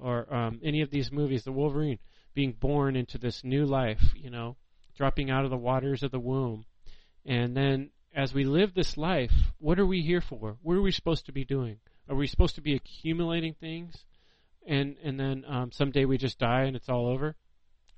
or um, any of these movies, The Wolverine being born into this new life, you know, dropping out of the waters of the womb. And then as we live this life, what are we here for? What are we supposed to be doing? Are we supposed to be accumulating things and and then um, someday we just die and it's all over?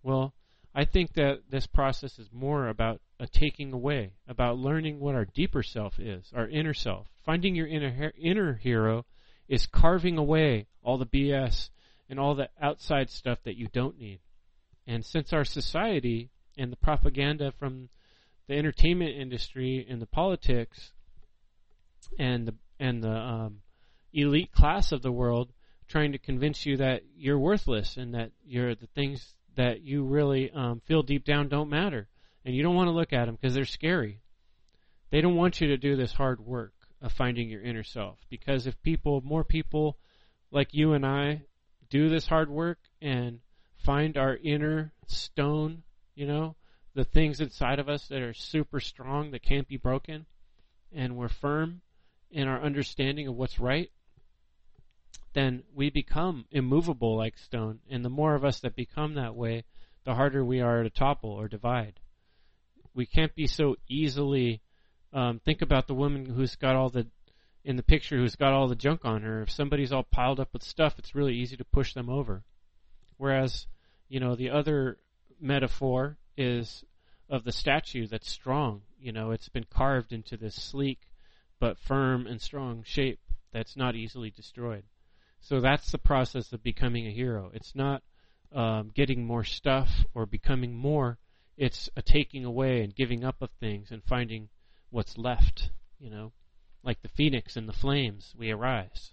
Well, I think that this process is more about a taking away, about learning what our deeper self is, our inner self. Finding your inner inner hero is carving away all the BS and all the outside stuff that you don't need. And since our society and the propaganda from the entertainment industry and the politics and the and the um, elite class of the world trying to convince you that you're worthless and that you're the things that you really um, feel deep down don't matter, and you don't want to look at them because they're scary. They don't want you to do this hard work of finding your inner self because if people, more people like you and I, do this hard work and find our inner stone, you know, the things inside of us that are super strong that can't be broken, and we're firm in our understanding of what's right, then we become immovable like stone. And the more of us that become that way, the harder we are to topple or divide. We can't be so easily. Um, think about the woman who's got all the in the picture who's got all the junk on her. If somebody's all piled up with stuff, it's really easy to push them over. Whereas, you know, the other metaphor is of the statue that's strong. You know, it's been carved into this sleek but firm and strong shape that's not easily destroyed. So that's the process of becoming a hero. It's not um, getting more stuff or becoming more. It's a taking away and giving up of things and finding what's left. You know like the phoenix in the flames, we arise.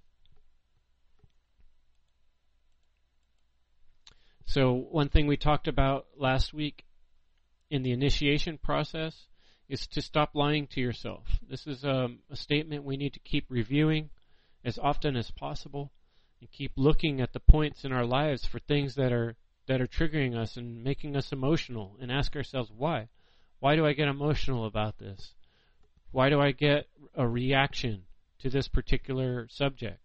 So, one thing we talked about last week in the initiation process is to stop lying to yourself. This is um, a statement we need to keep reviewing as often as possible and keep looking at the points in our lives for things that are that are triggering us and making us emotional and ask ourselves why. Why do I get emotional about this? Why do I get a reaction to this particular subject?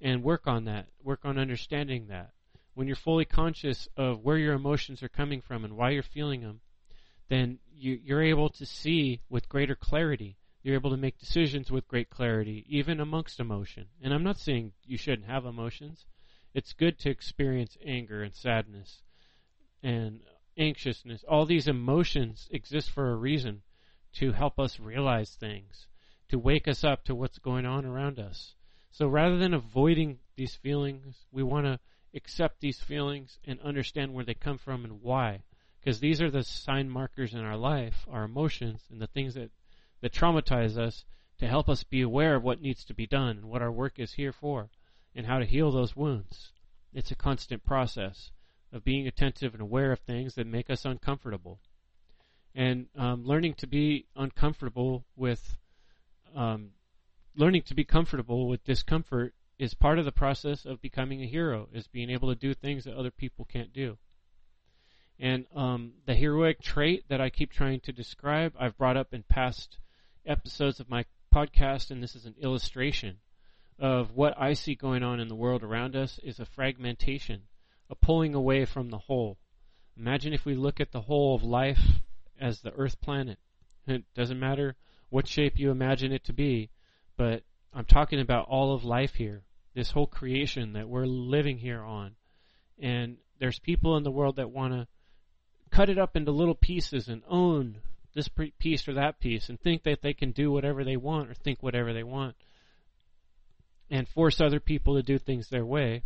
And work on that. Work on understanding that. When you're fully conscious of where your emotions are coming from and why you're feeling them, then you, you're able to see with greater clarity. You're able to make decisions with great clarity, even amongst emotion. And I'm not saying you shouldn't have emotions. It's good to experience anger and sadness and anxiousness. All these emotions exist for a reason to help us realize things, to wake us up to what's going on around us. So rather than avoiding these feelings, we want to accept these feelings and understand where they come from and why. Because these are the sign markers in our life, our emotions, and the things that, that traumatize us to help us be aware of what needs to be done and what our work is here for and how to heal those wounds. It's a constant process of being attentive and aware of things that make us uncomfortable. And um, learning to be uncomfortable with, um, learning to be comfortable with discomfort is part of the process of becoming a hero, is being able to do things that other people can't do. And um, the heroic trait that I keep trying to describe, I've brought up in past episodes of my podcast, and this is an illustration of what I see going on in the world around us is a fragmentation, a pulling away from the whole. Imagine if we look at the whole of life as the Earth planet. It doesn't matter what shape you imagine it to be, but I'm talking about all of life here, this whole creation that we're living here on. And there's people in the world that want to cut it up into little pieces and own this piece or that piece and think that they can do whatever they want or think whatever they want and force other people to do things their way.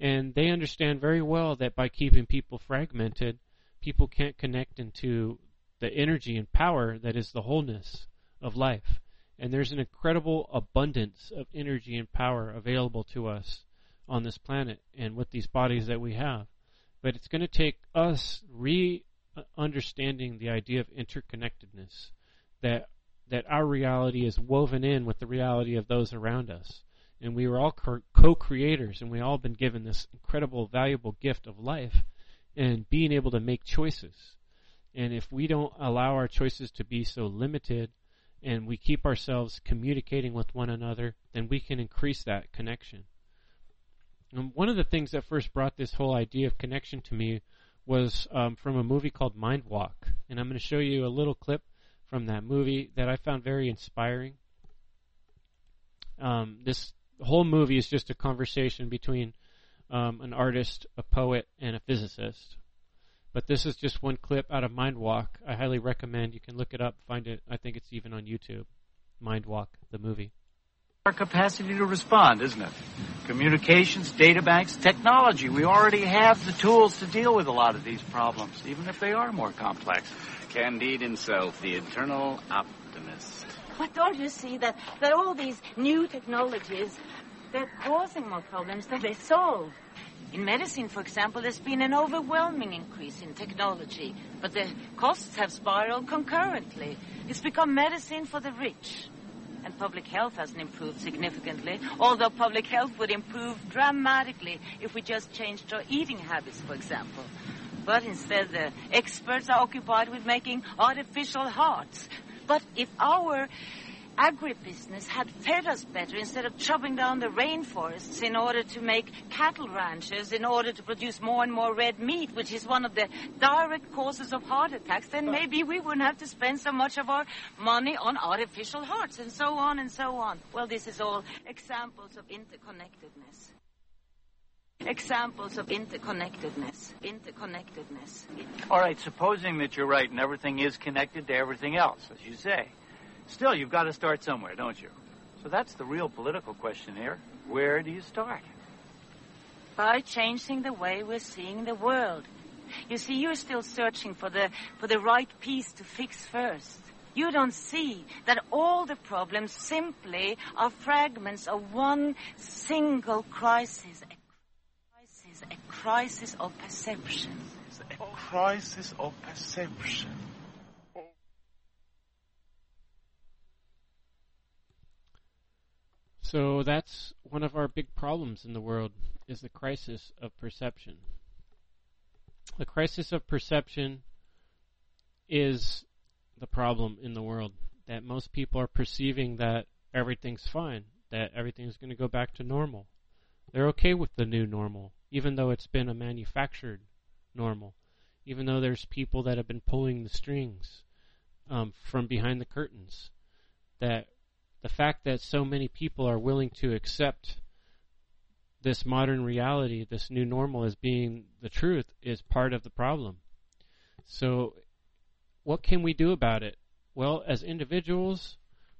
And they understand very well that by keeping people fragmented, people can't connect into the energy and power that is the wholeness of life. And there's an incredible abundance of energy and power available to us on this planet and with these bodies that we have. But it's going to take us re understanding the idea of interconnectedness, that that our reality is woven in with the reality of those around us and we were all co-creators, and we all been given this incredible, valuable gift of life, and being able to make choices. And if we don't allow our choices to be so limited, and we keep ourselves communicating with one another, then we can increase that connection. And one of the things that first brought this whole idea of connection to me was um, from a movie called Mindwalk, and I'm going to show you a little clip from that movie that I found very inspiring. Um, this whole movie is just a conversation between um, an artist, a poet, and a physicist. But this is just one clip out of Mindwalk. I highly recommend. You can look it up, find it. I think it's even on YouTube. Mindwalk, the movie. Our capacity to respond, isn't it? Communications, data banks, technology. We already have the tools to deal with a lot of these problems, even if they are more complex. Candide himself, the eternal optimist. But don't you see that, that all these new technologies, they're causing more problems than they solve? In medicine, for example, there's been an overwhelming increase in technology, but the costs have spiraled concurrently. It's become medicine for the rich. And public health hasn't improved significantly, although public health would improve dramatically if we just changed our eating habits, for example. But instead, the experts are occupied with making artificial hearts but if our agribusiness had fed us better instead of chopping down the rainforests in order to make cattle ranches, in order to produce more and more red meat, which is one of the direct causes of heart attacks, then maybe we wouldn't have to spend so much of our money on artificial hearts and so on and so on. Well, this is all examples of interconnectedness. Examples of interconnectedness. Interconnectedness. All right, supposing that you're right and everything is connected to everything else, as you say. Still, you've got to start somewhere, don't you? So that's the real political question here. Where do you start? By changing the way we're seeing the world. You see, you're still searching for the, for the right piece to fix first. You don't see that all the problems simply are fragments of one single crisis, A Crisis, a crisis of perception. A crisis of perception. So that's one of our big problems in the world is the crisis of perception. The crisis of perception is the problem in the world that most people are perceiving that everything's fine, that everything's going to go back to normal. They're okay with the new normal even though it's been a manufactured normal. even though there's people that have been pulling the strings um, from behind the curtains. That the fact that so many people are willing to accept this modern reality, this new normal as being the truth, is part of the problem. So, what can we do about it? Well, as individuals,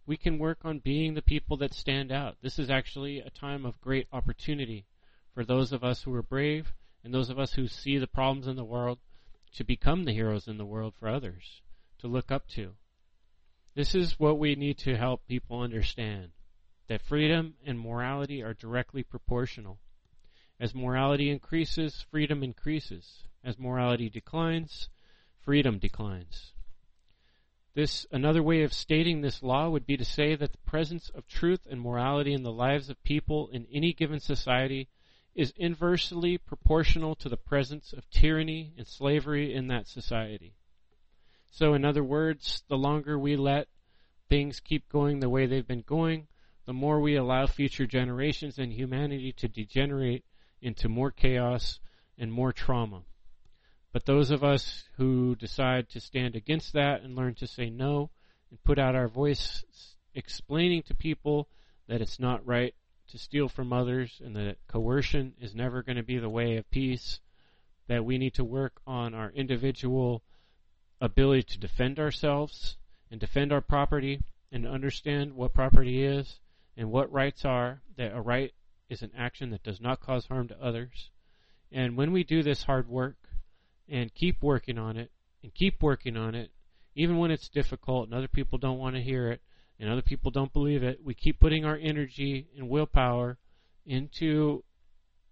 we can work on being the people that stand out. This is actually a time of great opportunity for those of us who are brave and those of us who see the problems in the world to become the heroes in the world for others, to look up to. This is what we need to help people understand that freedom and morality are directly proportional. As morality increases, freedom increases. As morality declines, freedom declines. This another way of stating this law would be to say that the presence of truth and morality in the lives of people in any given society is inversely proportional to the presence of tyranny and slavery in that society. So, in other words, the longer we let things keep going the way they've been going, the more we allow future generations and humanity to degenerate into more chaos and more trauma. But those of us who decide to stand against that and learn to say no and put out our voice explaining to people that it's not right to steal from others and that coercion is never going to be the way of peace, that we need to work on our individual ability to defend ourselves and defend our property and understand what property is and what rights are, that a right is an action that does not cause harm to others. And when we do this hard work and keep working on it and keep working on it, even when it's difficult and other people don't want to hear it, and other people don't believe it, we keep putting our energy and willpower into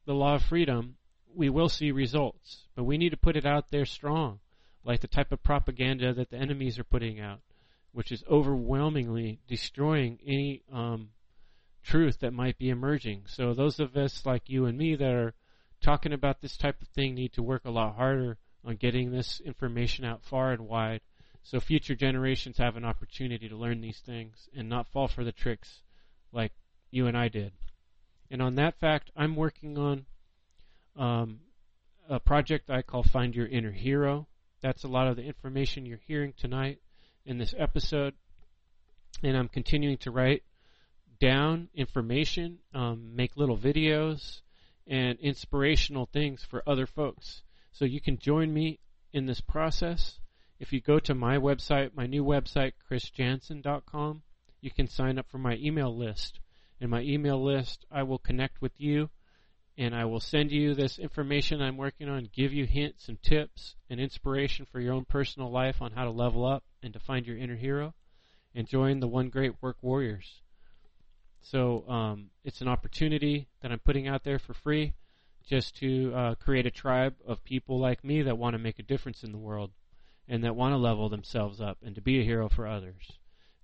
the law of freedom, we will see results. But we need to put it out there strong, like the type of propaganda that the enemies are putting out, which is overwhelmingly destroying any um, truth that might be emerging. So those of us like you and me that are talking about this type of thing need to work a lot harder on getting this information out far and wide so future generations have an opportunity to learn these things and not fall for the tricks like you and I did. And on that fact, I'm working on um, a project I call Find Your Inner Hero. That's a lot of the information you're hearing tonight in this episode. And I'm continuing to write down information, um, make little videos, and inspirational things for other folks. So you can join me in this process. If you go to my website, my new website, chrisjansen.com, you can sign up for my email list. In my email list, I will connect with you and I will send you this information I'm working on, give you hints and tips and inspiration for your own personal life on how to level up and to find your inner hero and join the One Great Work Warriors. So um, it's an opportunity that I'm putting out there for free just to uh, create a tribe of people like me that want to make a difference in the world and that want to level themselves up and to be a hero for others.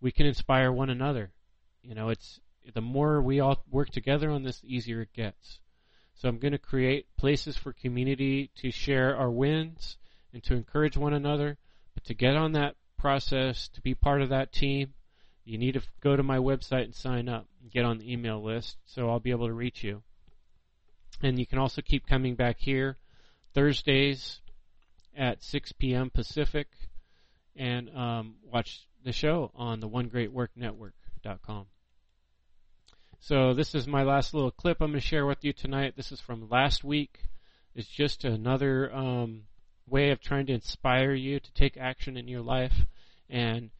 We can inspire one another. You know, it's the more we all work together on this, the easier it gets. So I'm going to create places for community to share our wins and to encourage one another. But to get on that process, to be part of that team, you need to go to my website and sign up and get on the email list so I'll be able to reach you. And you can also keep coming back here Thursdays at 6 p.m. Pacific and um, watch the show on the One Great Work Network.com. So this is my last little clip I'm going to share with you tonight. This is from last week. It's just another um, way of trying to inspire you to take action in your life and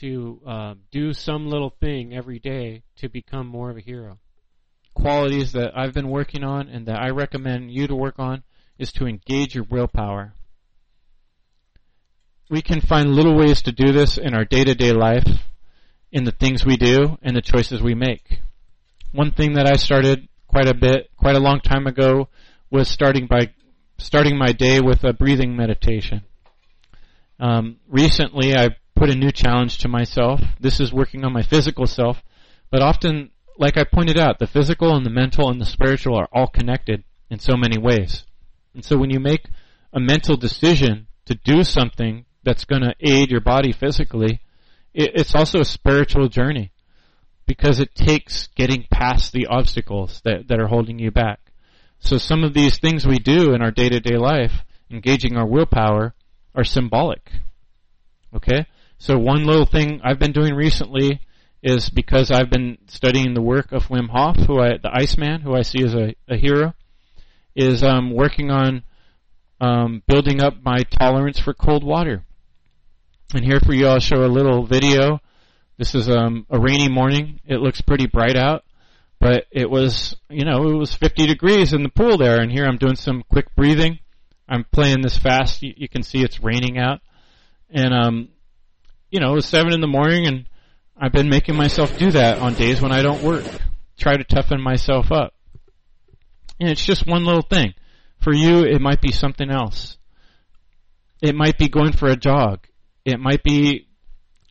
to uh, do some little thing every day to become more of a hero. Qualities that I've been working on and that I recommend you to work on is to engage your willpower we can find little ways to do this in our day-to-day life, in the things we do, and the choices we make. One thing that I started quite a bit, quite a long time ago, was starting by starting my day with a breathing meditation. Um, recently, I put a new challenge to myself. This is working on my physical self, but often, like I pointed out, the physical and the mental and the spiritual are all connected in so many ways. And so when you make a mental decision to do something that's going to aid your body physically, it, it's also a spiritual journey because it takes getting past the obstacles that, that are holding you back. So some of these things we do in our day to day life engaging our willpower are symbolic. Okay? So one little thing I've been doing recently is because I've been studying the work of Wim Hof, who I, the Iceman, who I see as a, a hero, is um, working on um, building up my tolerance for cold water. And here for you, I'll show a little video. This is um, a rainy morning. It looks pretty bright out, but it was, you know, it was 50 degrees in the pool there. And here I'm doing some quick breathing. I'm playing this fast. You, you can see it's raining out, and um, you know, it was seven in the morning, and I've been making myself do that on days when I don't work. Try to toughen myself up. And it's just one little thing. For you, it might be something else. It might be going for a jog. It might be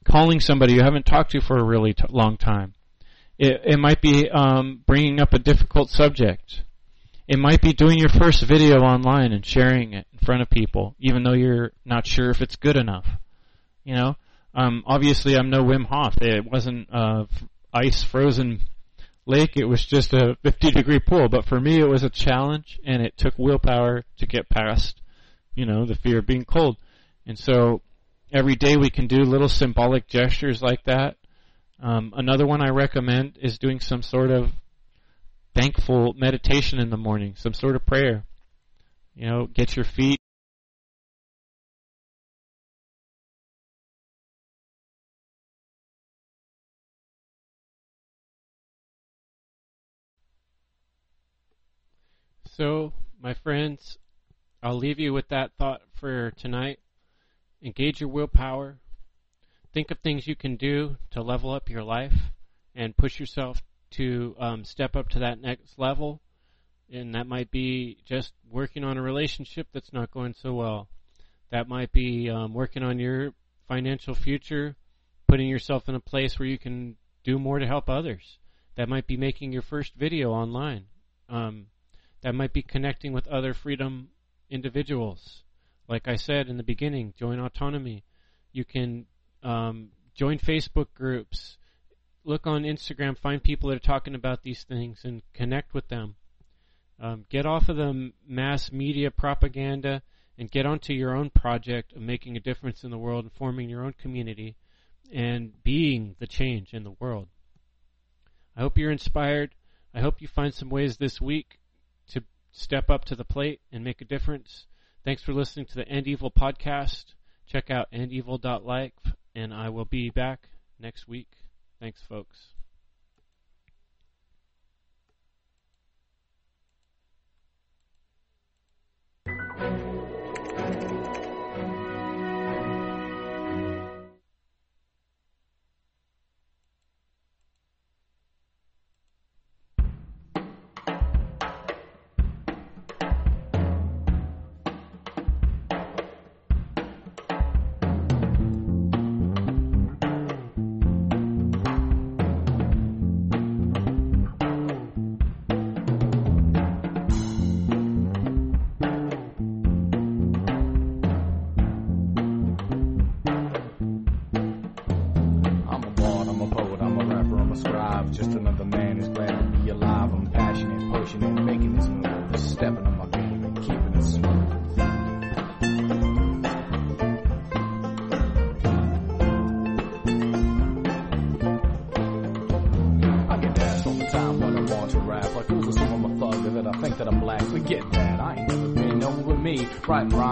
calling somebody you haven't talked to for a really t- long time. It, it might be um, bringing up a difficult subject. It might be doing your first video online and sharing it in front of people, even though you're not sure if it's good enough. You know, um, obviously I'm no Wim Hof. It wasn't uh, ice frozen lake. It was just a 50 degree pool. But for me, it was a challenge, and it took willpower to get past, you know, the fear of being cold. And so every day we can do little symbolic gestures like that. Um, another one I recommend is doing some sort of thankful meditation in the morning, some sort of prayer. You know, get your feet So, my friends, I'll leave you with that thought for tonight. Engage your willpower. Think of things you can do to level up your life and push yourself to um, step up to that next level. And that might be just working on a relationship that's not going so well. That might be um, working on your financial future, putting yourself in a place where you can do more to help others. That might be making your first video online. Um, that might be connecting with other freedom individuals. Like I said in the beginning, join autonomy. You can um, join Facebook groups. Look on Instagram, find people that are talking about these things and connect with them. Um, get off of the mass media propaganda and get onto your own project of making a difference in the world and forming your own community and being the change in the world. I hope you're inspired. I hope you find some ways this week to step up to the plate and make a difference. Thanks for listening to the End Evil podcast. Check out endevil.life, and I will be back next week. Thanks, folks.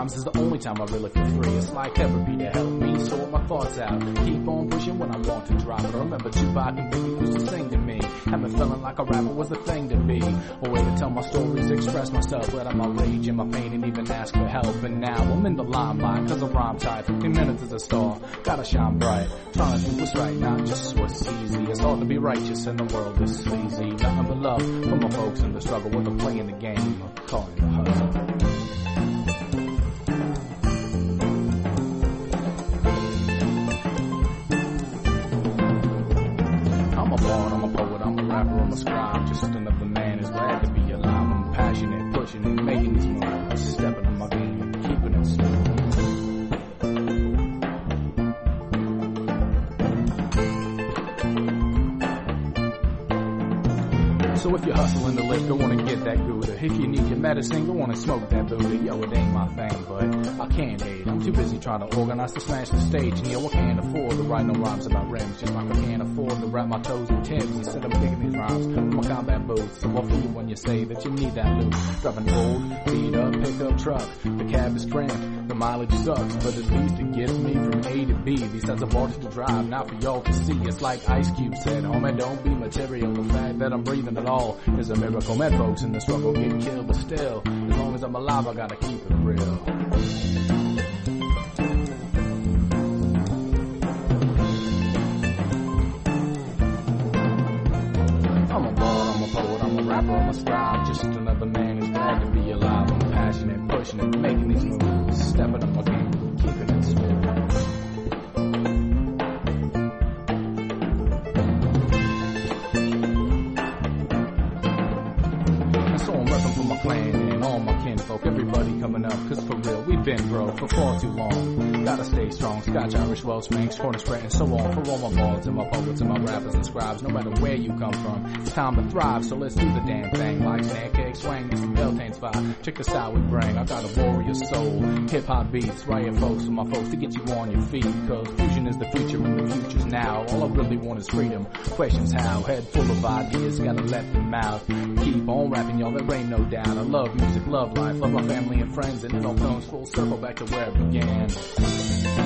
Rhymes is the only time I really feel free. It's like therapy to help me sort my thoughts out. Keep on pushing when I want to drop it. I remember Tupac and Biggie used to sing to me. Have been feeling like a rapper was the thing to be. A way to tell my stories, express myself, let out my rage and my pain and even ask for help. And now I'm in the limelight cause I rhyme tight. 15 minutes is a star, gotta shine bright. Trying to do what's right, not just what's easy. It's hard to be righteous in the world this sleazy. Nothing but love for my folks in the struggle with the playing the game. Calling the hustle. And smoke that Buddha. Yo, it ain't my thing, but I can't hate. I'm too busy trying to organize to smash the stage. And yo, I can't afford to write no rhymes about rims. Just like I can't afford to wrap my toes in Tim's instead of picking these rhymes with my combat boots. So I'll feel you when you say that you need that loot. Driving old, beat up, pickup truck. The cab is cramped, the mileage sucks, but at least it gets me from A to B. Besides, I've to drive, not for y'all to see. It's like Ice Cube said, homie, don't be material. The fact that I'm breathing at all is a miracle. Met folks in the struggle get killed, but still, as long as I'm alive, I gotta keep it real. I'm a bard, I'm a poet, I'm a rapper, I'm a scribe. Just another man who's glad to be alive. I'm passionate, pushing it, making these moves, stepping up my game, everybody coming been broke for far too long. Gotta stay strong, Scotch, Irish, Welsh, Manx, Cornish, spread, and so on. For all my balls and my poets and my rappers and scribes, no matter where you come from, it's time to thrive, so let's do the damn thing. Like cake, swang, get some Beltane's vibe. Check this out, we bring, I got a warrior soul. Hip hop beats, right folks, for my folks to get you on your feet. Cause fusion is the future and the future's now. All I really want is freedom. Questions how, head full of ideas, gotta let them out. Keep on rapping, y'all, there ain't no doubt. I love music, love life, love my family and friends, and it all comes full circle back to where it began.